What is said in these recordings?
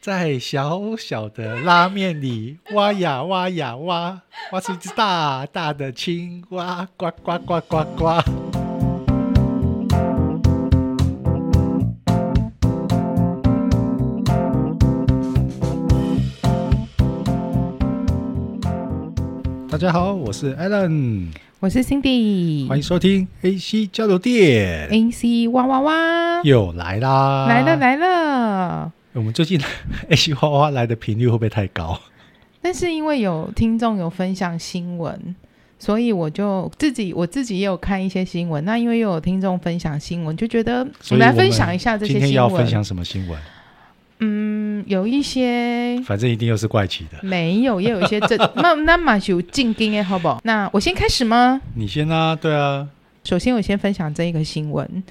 在小小的拉面里挖呀挖呀挖，挖出一只大大的青蛙，呱呱呱呱呱。大家好，我是 Alan，我是 Cindy，欢迎收听 AC 交流电，AC 哇哇哇。又来啦，来了来了。我们最近 AC 哇哇来的频率会不会太高？但是因为有听众有分享新闻，所以我就自己我自己也有看一些新闻。那因为又有听众分享新闻，就觉得我们来分享一下这些新闻。今天要分享什么新闻？嗯，有一些，反正一定又是怪奇的。没有，也有一些正那那马修进京耶，好不好？那我先开始吗？你先啊，对啊。首先，我先分享这一个新闻。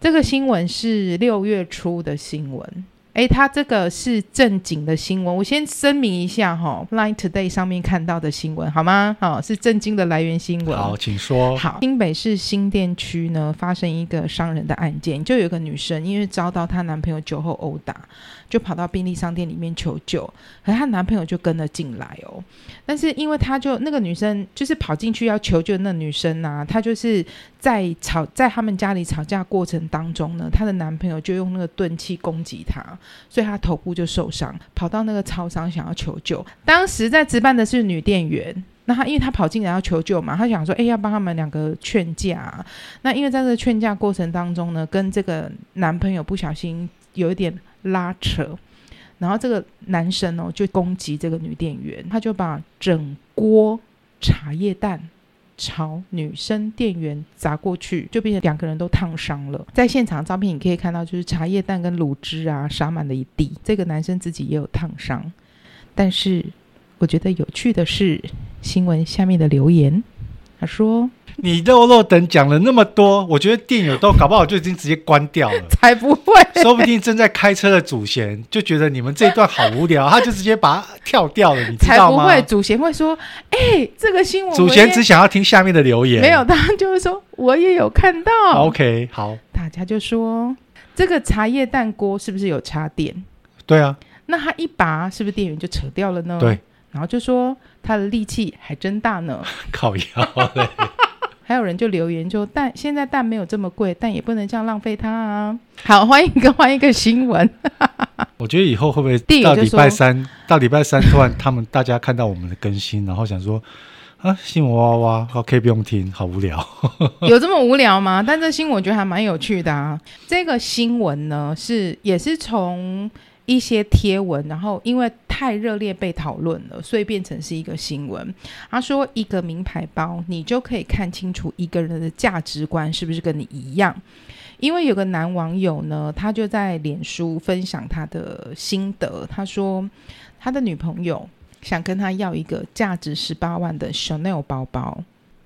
这个新闻是六月初的新闻。哎，他这个是正经的新闻，我先声明一下哈，Line Today 上面看到的新闻好吗？好，是正经的来源新闻。好，请说。好，新北市新店区呢发生一个伤人的案件，就有一个女生因为遭到她男朋友酒后殴打，就跑到便利商店里面求救，可是她男朋友就跟了进来哦。但是因为她就那个女生就是跑进去要求救那女生啊，她就是在吵在他们家里吵架过程当中呢，她的男朋友就用那个钝器攻击她。所以她头部就受伤，跑到那个超商想要求救。当时在值班的是女店员，那她因为她跑进来要求救嘛，她想说，哎，要帮他们两个劝架。那因为在这劝架过程当中呢，跟这个男朋友不小心有一点拉扯，然后这个男生哦就攻击这个女店员，他就把整锅茶叶蛋。朝女生店员砸过去，就变成两个人都烫伤了。在现场照片你可以看到，就是茶叶蛋跟卤汁啊洒满了一地。这个男生自己也有烫伤，但是我觉得有趣的是新闻下面的留言，他说。你肉肉等讲了那么多，我觉得电影都搞不好就已经直接关掉了，才不会，说不定正在开车的祖贤就觉得你们这一段好无聊，他就直接把它跳掉了，你知道吗？才不会，祖贤会说，哎、欸，这个新闻，祖贤只想要听下面的留言，没有，他就是说我也有看到，OK，好，大家就说这个茶叶蛋锅是不是有插电？对啊，那他一拔，是不是电源就扯掉了呢？对，然后就说他的力气还真大呢，烤腰嘞。还有人就留言就蛋现在蛋没有这么贵，但也不能这样浪费它啊！好，欢迎更换一个新闻。我觉得以后会不会到礼拜三，到礼拜三突然他们大家看到我们的更新，然后想说啊，新闻哇哇哇，好，可以不用听，好无聊。有这么无聊吗？但这新闻我觉得还蛮有趣的啊。这个新闻呢是也是从。一些贴文，然后因为太热烈被讨论了，所以变成是一个新闻。他说，一个名牌包，你就可以看清楚一个人的价值观是不是跟你一样。因为有个男网友呢，他就在脸书分享他的心得。他说，他的女朋友想跟他要一个价值十八万的 Chanel 包包，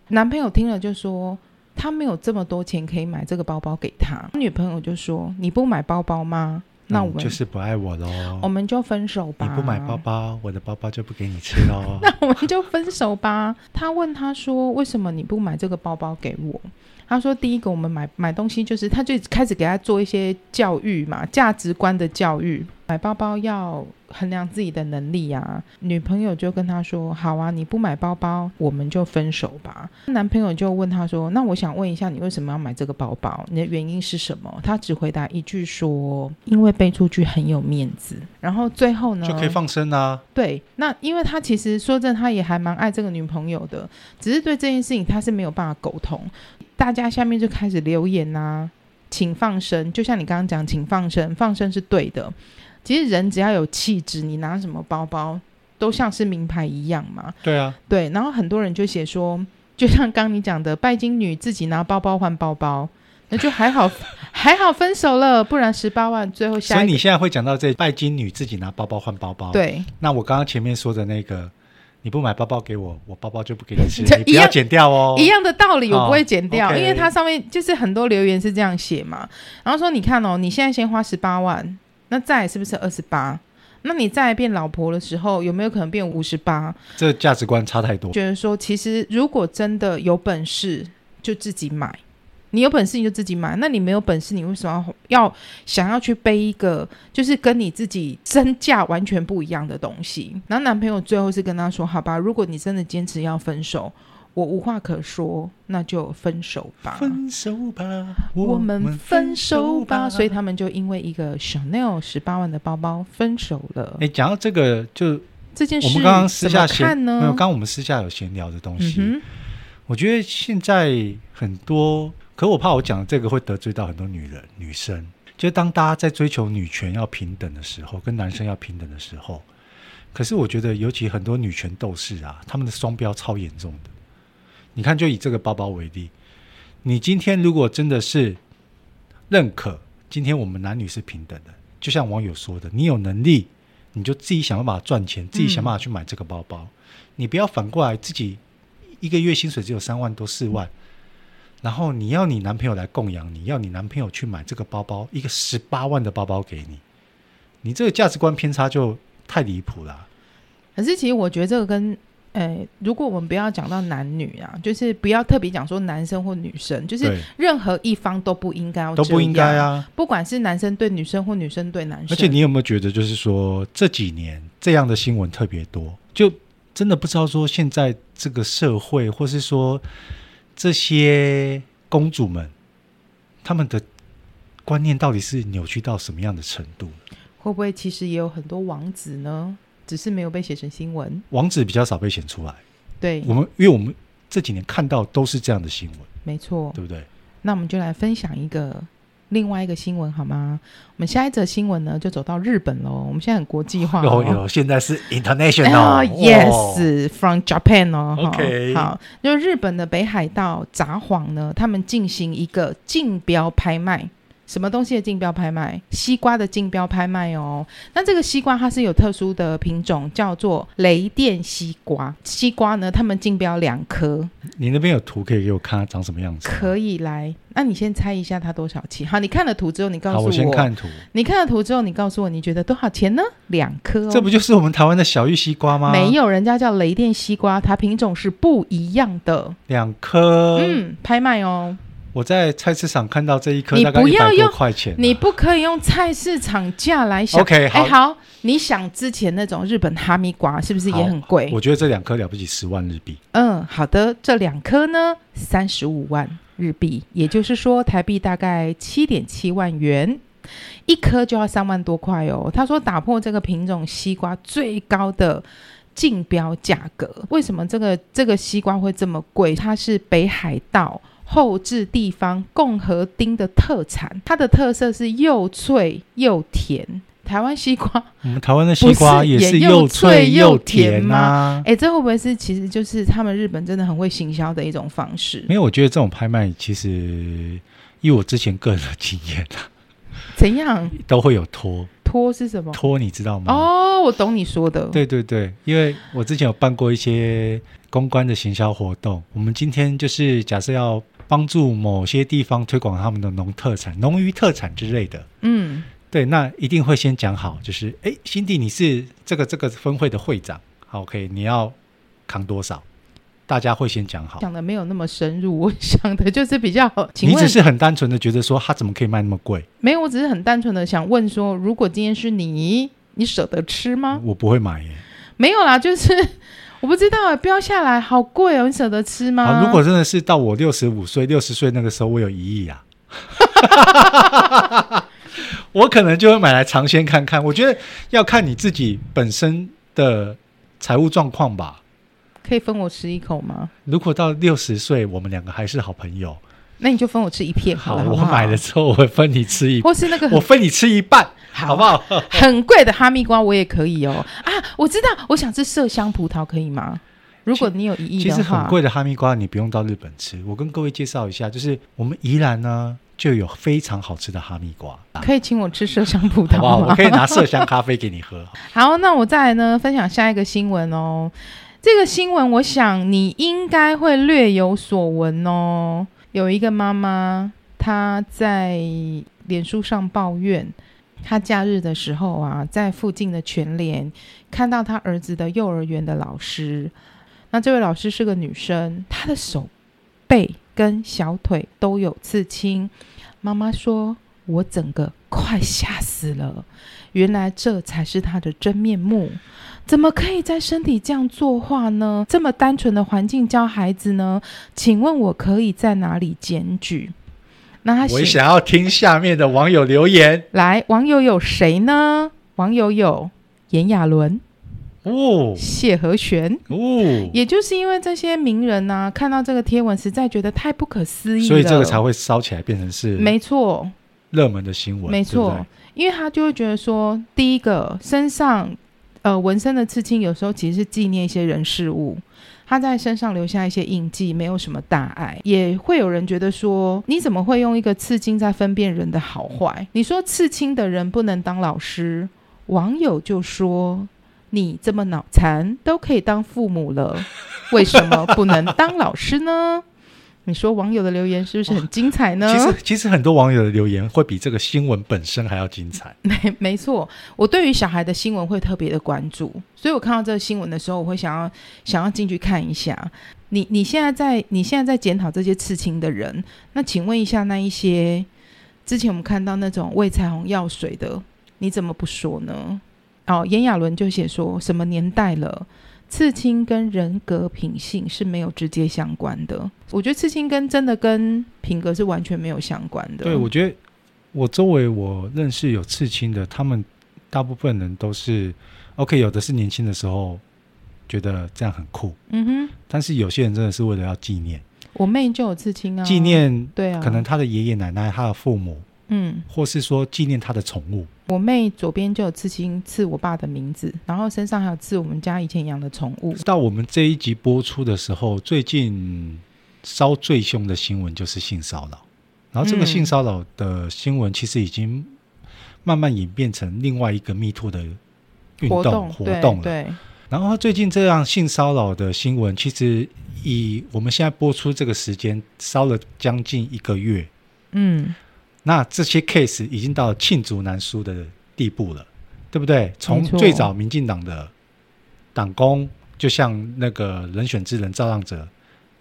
男朋友听了就说，他没有这么多钱可以买这个包包给他。女朋友就说，你不买包包吗？那我们就是不爱我喽，我们就分手吧。你不买包包，我的包包就不给你吃喽。那我们就分手吧。他问他说：“为什么你不买这个包包给我？”他说：“第一个，我们买买东西就是，他就开始给他做一些教育嘛，价值观的教育。买包包要。”衡量自己的能力呀、啊，女朋友就跟他说：“好啊，你不买包包，我们就分手吧。”男朋友就问他说：“那我想问一下，你为什么要买这个包包？你的原因是什么？”他只回答一句说：“因为背出去很有面子。”然后最后呢，就可以放生啊。对，那因为他其实说真的，他也还蛮爱这个女朋友的，只是对这件事情他是没有办法沟通。大家下面就开始留言啊，请放生，就像你刚刚讲，请放生，放生是对的。其实人只要有气质，你拿什么包包都像是名牌一样嘛。对啊，对。然后很多人就写说，就像刚你讲的，拜金女自己拿包包换包包，那就还好，还好分手了，不然十八万最后下。所以你现在会讲到这拜金女自己拿包包换包包。对。那我刚刚前面说的那个，你不买包包给我，我包包就不给你吃，你不要剪掉哦。一样的道理，我不会剪掉，哦，因为它上面就是很多留言是这样写嘛。然后说你看哦，你现在先花十八万。那再是不是二十八？那你再变老婆的时候，有没有可能变五十八？这价值观差太多。觉得说，其实如果真的有本事，就自己买。你有本事你就自己买，那你没有本事，你为什么要要想要去背一个就是跟你自己身价完全不一样的东西？然后男朋友最后是跟他说：“好吧，如果你真的坚持要分手。”我无话可说，那就分手吧。分手吧，我们分手吧。所以他们就因为一个 Chanel 十八万的包包分手了。哎，讲到这个，就这件事，我们刚刚私下闲呢？没有，刚刚我们私下有闲聊的东西。嗯、我觉得现在很多，可我怕我讲这个会得罪到很多女人、女生。就当大家在追求女权要平等的时候，跟男生要平等的时候，可是我觉得，尤其很多女权斗士啊，他们的双标超严重的。你看，就以这个包包为例，你今天如果真的是认可今天我们男女是平等的，就像网友说的，你有能力，你就自己想办法赚钱，自己想办法去买这个包包，嗯、你不要反过来自己一个月薪水只有三万多四万，然后你要你男朋友来供养你，要你男朋友去买这个包包，一个十八万的包包给你，你这个价值观偏差就太离谱了。可是，其实我觉得这个跟诶，如果我们不要讲到男女啊，就是不要特别讲说男生或女生，就是任何一方都不应该要都不应该啊，不管是男生对女生或女生对男生。而且你有没有觉得，就是说这几年这样的新闻特别多，就真的不知道说现在这个社会，或是说这些公主们，他们的观念到底是扭曲到什么样的程度？会不会其实也有很多王子呢？只是没有被写成新闻，网址比较少被写出来。对，我们因为我们这几年看到都是这样的新闻，没错，对不对？那我们就来分享一个另外一个新闻好吗？我们下一则新闻呢，就走到日本喽。我们现在很国际化哦，有、哦、现在是 international，、uh, yes，from Japan 哦。OK，好，就日本的北海道札幌呢，他们进行一个竞标拍卖。什么东西的竞标拍卖？西瓜的竞标拍卖哦。那这个西瓜它是有特殊的品种，叫做雷电西瓜。西瓜呢，他们竞标两颗。你那边有图可以给我看，它长什么样子？可以来。那你先猜一下它多少钱？好，你看了图之后，你告诉我。好，我先看图。你看了图之后，你告诉我，你觉得多少钱呢？两颗哦。这不就是我们台湾的小玉西瓜吗？没有，人家叫雷电西瓜，它品种是不一样的。两颗。嗯，拍卖哦。我在菜市场看到这一颗大概一百多块钱，啊，你不可以用菜市场价来想。OK，好，你想之前那种日本哈密瓜是不是也很贵？我觉得这两颗了不起十万日币。嗯，好的，这两颗呢三十五万日币，也就是说台币大概七点七万元，一颗就要三万多块哦。他说打破这个品种西瓜最高的竞标价格，为什么这个这个西瓜会这么贵？它是北海道。后置地方共和町的特产，它的特色是又脆又甜。台湾西瓜，我们台湾的西瓜也是又脆又甜吗？哎，这会不会是其实就是他们日本真的很会行销的一种方式？没有，我觉得这种拍卖其实以我之前个人的经验啊，怎样都会有托。托是什么？托你知道吗？哦，我懂你说的。对对对，因为我之前有办过一些公关的行销活动，我们今天就是假设要。帮助某些地方推广他们的农特产、农渔特产之类的。嗯，对，那一定会先讲好，就是哎，辛蒂，你是这个这个分会的会长，好，OK，你要扛多少？大家会先讲好。讲的没有那么深入，我想的就是比较。你只是很单纯的觉得说，他怎么可以卖那么贵？没有，我只是很单纯的想问说，如果今天是你，你舍得吃吗？我不会买耶。没有啦，就是。我不知道啊，标下来好贵哦，你舍得吃吗？如果真的是到我六十五岁、六十岁那个时候，我有一亿啊，我可能就会买来尝鲜看看。我觉得要看你自己本身的财务状况吧。可以分我吃一口吗？如果到六十岁，我们两个还是好朋友。那你就分我吃一片好了。好，我买了之后我会分你吃一，或是那个我分你吃一半，好，好不好？很贵的哈密瓜我也可以哦。啊，我知道，我想吃麝香葡萄，可以吗？如果你有一亿的话，其实很贵的哈密瓜你不用到日本吃。我跟各位介绍一下，就是我们宜兰呢就有非常好吃的哈密瓜，可以请我吃麝香葡萄吗？好好？我可以拿麝香咖啡给你喝。好，那我再来呢分享下一个新闻哦。这个新闻我想你应该会略有所闻哦。有一个妈妈，她在脸书上抱怨，她假日的时候啊，在附近的全联看到她儿子的幼儿园的老师，那这位老师是个女生，她的手背跟小腿都有刺青。妈妈说，我整个快吓死了。原来这才是他的真面目，怎么可以在身体这样作画呢？这么单纯的环境教孩子呢？请问我可以在哪里检举？那他我想要听下面的网友留言。来，网友有谁呢？网友有炎亚纶哦，谢和弦哦，也就是因为这些名人呢、啊，看到这个贴文，实在觉得太不可思议了，所以这个才会烧起来，变成是没错，热门的新闻，没错。因为他就会觉得说，第一个身上呃纹身的刺青，有时候其实是纪念一些人事物，他在身上留下一些印记，没有什么大碍。也会有人觉得说，你怎么会用一个刺青在分辨人的好坏？你说刺青的人不能当老师，网友就说你这么脑残都可以当父母了，为什么不能当老师呢？你说网友的留言是不是很精彩呢？其实，其实很多网友的留言会比这个新闻本身还要精彩。没，没错。我对于小孩的新闻会特别的关注，所以我看到这个新闻的时候，我会想要想要进去看一下。你你现在在你现在在检讨这些刺青的人，那请问一下，那一些之前我们看到那种为彩虹药水的，你怎么不说呢？哦，炎亚纶就写说什么年代了？刺青跟人格品性是没有直接相关的。我觉得刺青跟真的跟品格是完全没有相关的。对，我觉得我周围我认识有刺青的，他们大部分人都是 OK，有的是年轻的时候觉得这样很酷，嗯哼。但是有些人真的是为了要纪念。我妹就有刺青啊，纪念对啊，可能他的爷爷奶奶、他的父母，嗯，或是说纪念他的宠物。我妹左边就有刺青，刺我爸的名字，然后身上还有刺我们家以前养的宠物。到我们这一集播出的时候，最近烧最凶的新闻就是性骚扰，然后这个性骚扰的新闻其实已经慢慢演变成另外一个 Me Too 的运动活动，了。对，对。然后最近这样性骚扰的新闻，其实以我们现在播出这个时间，烧了将近一个月。嗯。那这些 case 已经到罄竹难书的地步了，对不对？从最早民进党的党工，就像那个人选之人造浪者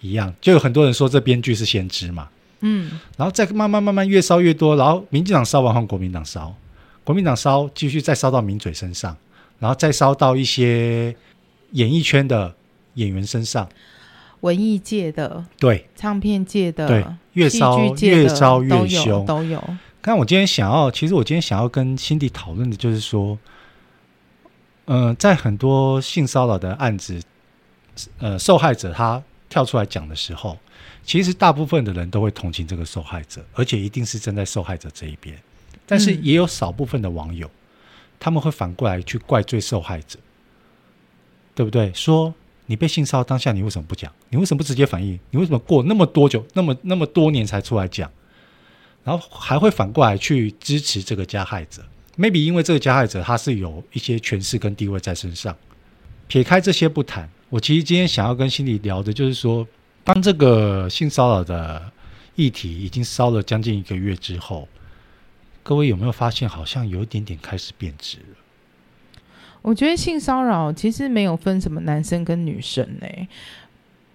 一样，就有很多人说这编剧是先知嘛。嗯，然后再慢慢慢慢越烧越多，然后民进党烧完换国民党烧，国民党烧继续再烧到名嘴身上，然后再烧到一些演艺圈的演员身上。文艺界的对，唱片界的对，越烧越烧越凶，都有。但我今天想要，其实我今天想要跟辛迪讨论的就是说，嗯、呃，在很多性骚扰的案子，呃，受害者他跳出来讲的时候，其实大部分的人都会同情这个受害者，而且一定是站在受害者这一边。但是也有少部分的网友，嗯、他们会反过来去怪罪受害者，对不对？说。你被性骚扰当下，你为什么不讲？你为什么不直接反应？你为什么过那么多久、那么那么多年才出来讲？然后还会反过来去支持这个加害者？Maybe 因为这个加害者他是有一些权势跟地位在身上。撇开这些不谈，我其实今天想要跟心里聊的就是说，当这个性骚扰的议题已经烧了将近一个月之后，各位有没有发现，好像有一点点开始变质？我觉得性骚扰其实没有分什么男生跟女生呢、欸。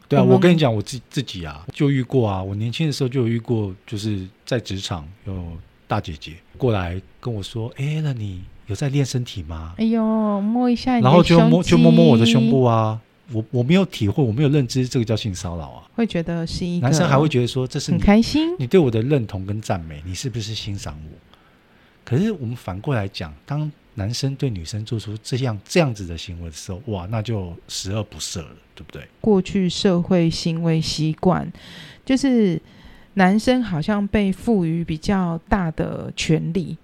对啊，我跟你讲，我自自己啊就遇过啊。我年轻的时候就有遇过，就是在职场有大姐姐过来跟我说：“哎，那你有在练身体吗？”哎呦，摸一下然后就摸就摸摸我的胸部啊。我我没有体会，我没有认知，这个叫性骚扰啊。会觉得是一个男生还会觉得说这是很开心，你对我的认同跟赞美，你是不是欣赏我？可是我们反过来讲，当男生对女生做出这样这样子的行为的时候，哇，那就十恶不赦了，对不对？过去社会行为习惯，就是男生好像被赋予比较大的权利，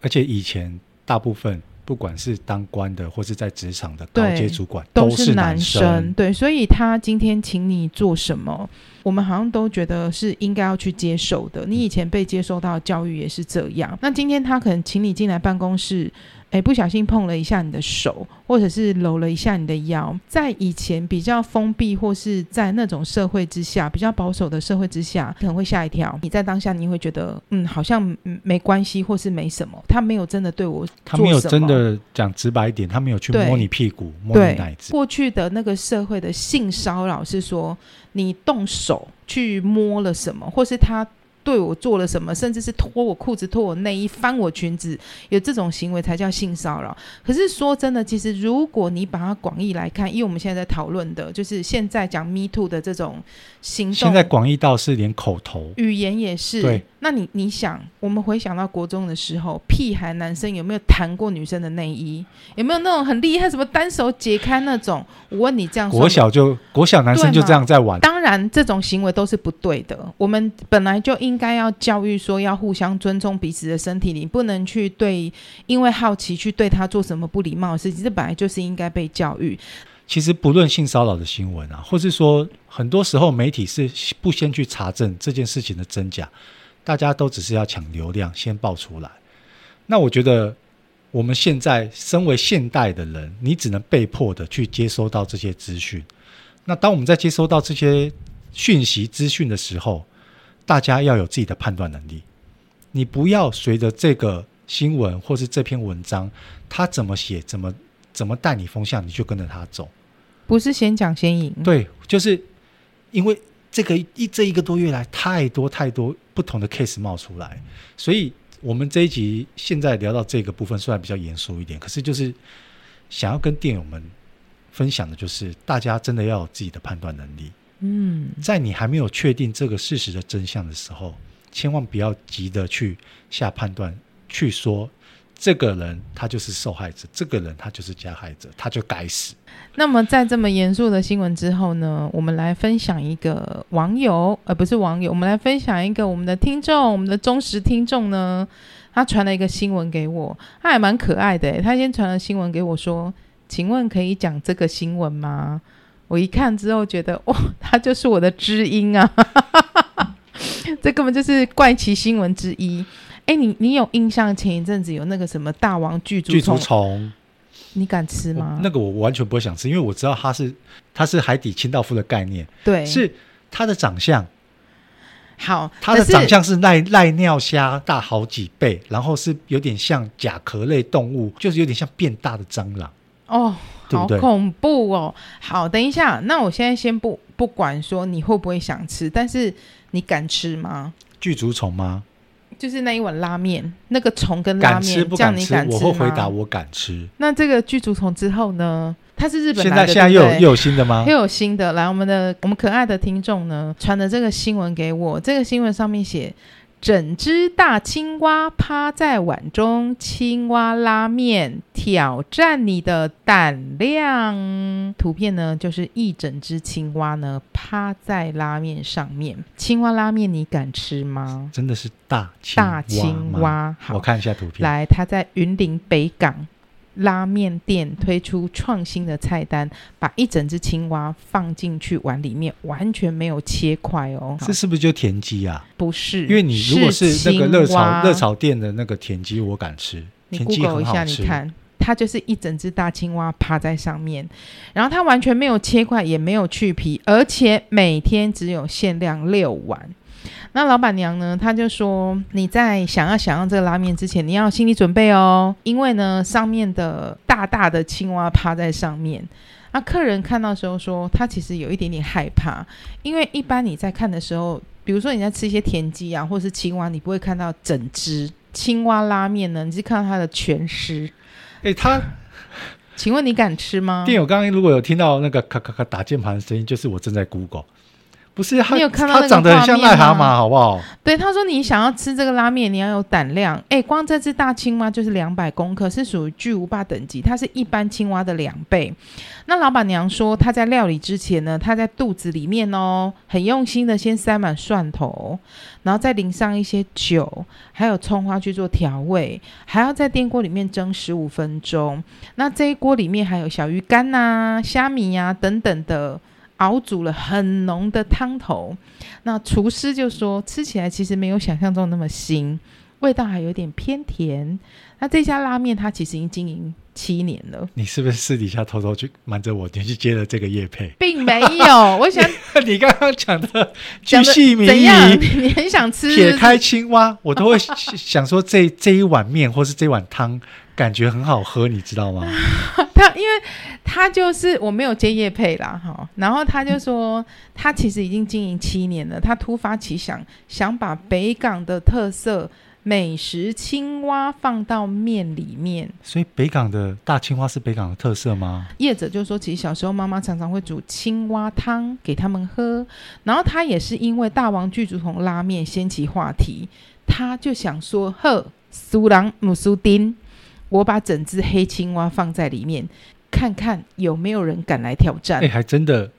而且以前大部分不管是当官的或是在职场的高阶主管都是男生，对，所以他今天请你做什么？我们好像都觉得是应该要去接受的。你以前被接受到教育也是这样。那今天他可能请你进来办公室，哎，不小心碰了一下你的手，或者是搂了一下你的腰，在以前比较封闭或是在那种社会之下，比较保守的社会之下，可能会吓一跳。你在当下，你会觉得，嗯，好像没关系，或是没什么。他没有真的对我他没有真的讲直白一点，他没有去摸你屁股，摸你奶子。过去的那个社会的性骚扰是说，你动手去摸了什么，或是他。对我做了什么，甚至是脱我裤子、脱我内衣、翻我裙子，有这种行为才叫性骚扰。可是说真的，其实如果你把它广义来看，因为我们现在在讨论的就是现在讲 Me Too 的这种行动，现在广义到是连口头语言也是。对，那你你想，我们回想到国中的时候，屁孩男生有没有弹过女生的内衣？有没有那种很厉害，什么单手解开那种？我问你这样说，国小就国小男生就这样在玩。当然，这种行为都是不对的。我们本来就应。应该要教育说要互相尊重彼此的身体，你不能去对因为好奇去对他做什么不礼貌的事情，这本来就是应该被教育。其实不论性骚扰的新闻啊，或是说很多时候媒体是不先去查证这件事情的真假，大家都只是要抢流量，先爆出来。那我觉得我们现在身为现代的人，你只能被迫的去接收到这些资讯。那当我们在接收到这些讯息资讯的时候，大家要有自己的判断能力，你不要随着这个新闻或是这篇文章，他怎么写，怎么怎么带你风向，你就跟着他走。不是先讲先赢。对，就是因为这个一这一个多月来，太多太多不同的 case 冒出来，所以我们这一集现在聊到这个部分，虽然比较严肃一点，可是就是想要跟电友们分享的，就是大家真的要有自己的判断能力。嗯，在你还没有确定这个事实的真相的时候，千万不要急着去下判断，去说这个人他就是受害者，这个人他就是加害者，他就该死。那么在这么严肃的新闻之后呢，我们来分享一个网友，而不是网友，我们来分享一个我们的听众，我们的忠实听众呢，他传了一个新闻给我，他还蛮可爱的，他先传了新闻给我说，请问可以讲这个新闻吗？我一看之后觉得，哇，他就是我的知音啊！这根本就是怪奇新闻之一。哎，你你有印象？前一阵子有那个什么大王巨足虫，你敢吃吗？那个我完全不会想吃，因为我知道它是它是海底清道夫的概念。对，是它的长相。好，它的长相是赖赖尿虾大好几倍，然后是有点像甲壳类动物，就是有点像变大的蟑螂。哦。好恐怖哦！好，等一下，那我现在先不不管说你会不会想吃，但是你敢吃吗？巨足虫吗？就是那一碗拉面，那个虫跟拉面，敢吃不敢吃？我会回答我敢吃。那这个巨足虫之后呢？它是日本来的，现在现在又有又有新的吗？又有新的。来，我们的我们可爱的听众呢，传的这个新闻给我，这个新闻上面写。整只大青蛙趴在碗中，青蛙拉面挑战你的胆量。图片呢，就是一整只青蛙呢趴在拉面上面。青蛙拉面，你敢吃吗？真的是大青蛙？大青蛙，好，我看一下图片。来，它在云林北港。拉面店推出创新的菜单，把一整只青蛙放进去碗里面，完全没有切块哦。这是不是就田鸡啊？不是，因为你如果是那个热炒热炒店的那个田鸡，我敢吃。你 Google 一下，你看，它就是一整只大青蛙趴在上面，然后它完全没有切块，也没有去皮，而且每天只有限量六碗。那老板娘呢？她就说：“你在想要享用这个拉面之前，你要有心理准备哦，因为呢，上面的大大的青蛙趴在上面。那客人看到时候说，他其实有一点点害怕，因为一般你在看的时候，比如说你在吃一些田鸡啊，或是青蛙，你不会看到整只青蛙拉面呢，你是看到它的全尸。诶，他，请问你敢吃吗？店友刚刚如果有听到那个咔咔咔打键盘的声音，就是我正在 Google。”不是，他有看到他长得很像癞蛤蟆，好不好？对，他说你想要吃这个拉面，你要有胆量。哎，光这只大青蛙就是两百公克，是属于巨无霸等级，它是一般青蛙的两倍。那老板娘说，她在料理之前呢，她在肚子里面哦，很用心的先塞满蒜头，然后再淋上一些酒，还有葱花去做调味，还要在电锅里面蒸十五分钟。那这一锅里面还有小鱼干呐、啊、虾米呀、啊、等等的。熬煮了很浓的汤头，那厨师就说吃起来其实没有想象中那么腥，味道还有点偏甜。那这家拉面它其实已经经营七年了。你是不是私底下偷偷去瞒着我，你去接了这个叶配？并没有，我想你刚刚讲的巨细靡遗，你很想吃撇开青蛙，我都会想说这这一碗面或是这碗汤感觉很好喝，你知道吗？他因为他就是我没有接叶配啦，哈，然后他就说他其实已经经营七年了，他突发奇想，想把北港的特色。美食青蛙放到面里面，所以北港的大青蛙是北港的特色吗？业者就说，其实小时候妈妈常常会煮青蛙汤给他们喝，然后他也是因为大王具足桶拉面掀起话题，他就想说：呵，苏朗姆苏丁，我把整只黑青蛙放在里面，看看有没有人敢来挑战。哎、欸，还真的。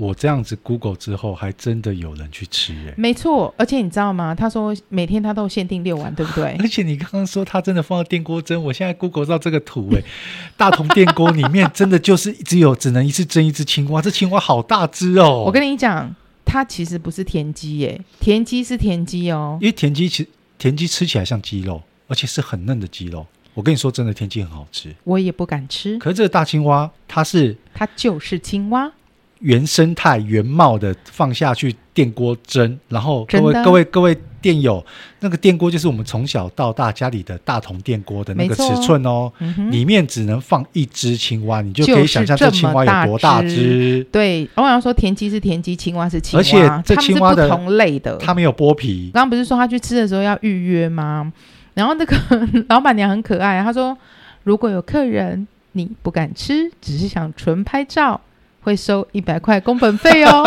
我这样子 Google 之后，还真的有人去吃哎、欸，没错，而且你知道吗？他说每天他都限定六碗，对不对？而且你刚刚说他真的放到电锅蒸，我现在 Google 到这个图哎、欸，大同电锅里面真的就是只有只能一次蒸一只青蛙，这青蛙好大只哦！我跟你讲，它其实不是田鸡耶，田鸡是田鸡哦，因为田鸡其实田鸡吃起来像鸡肉，而且是很嫩的鸡肉。我跟你说真的，田鸡很好吃，我也不敢吃。可是这个大青蛙，它是它就是青蛙。原生态原貌的放下去电锅蒸，然后各位各位各位电友，那个电锅就是我们从小到大家里的大铜电锅的那个尺寸哦，嗯、里面只能放一只青蛙，你就可以想象这青蛙有多大只。对，我想说田鸡是田鸡，青蛙是青蛙，而且这青蛙的不同类的，它没有剥皮。刚刚不是说他去吃的时候要预约吗？然后那个 老板娘很可爱，她说如果有客人你不敢吃，只是想纯拍照。会收一百块工本费哦，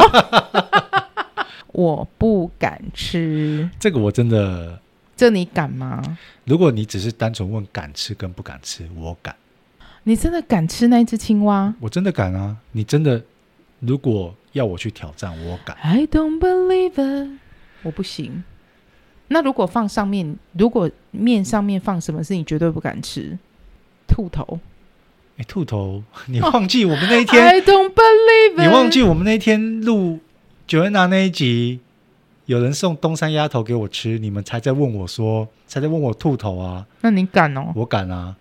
我不敢吃这个，我真的，这你敢吗？如果你只是单纯问敢吃跟不敢吃，我敢。你真的敢吃那只青蛙？我真的敢啊！你真的，如果要我去挑战，我敢。I don't believe it，我不行。那如果放上面，如果面上面放什么是你绝对不敢吃？兔头。哎，兔头，你忘记我们那一天？I don't believe it。你忘记我们那天录 Joanna 那一集，有人送东山鸭头给我吃，你们才在问我说，才在问我兔头啊？那你敢哦？我敢啊！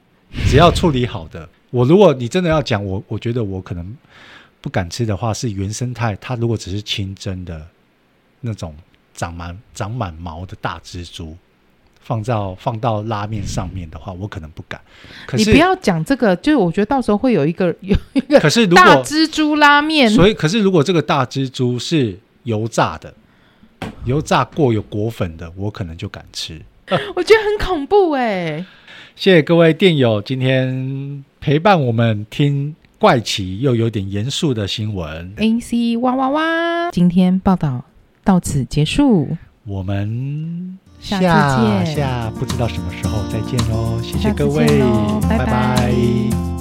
只要处理好的，我如果你真的要讲，我我觉得我可能不敢吃的话，是原生态。它如果只是清蒸的那种长满长满毛的大蜘蛛。放到放到拉面上面的话，我可能不敢。可是你不要讲这个，就是我觉得到时候会有一个 有一个可是如果大蜘蛛拉面，所以可是如果这个大蜘蛛是油炸的，油炸过有果粉的，我可能就敢吃。我觉得很恐怖哎、欸！谢谢各位电友今天陪伴我们听怪奇又有点严肃的新闻。AC 哇哇哇！今天报道到此结束，我们。下次见，下不知道什么时候再见喽，谢谢各位，拜拜。拜拜。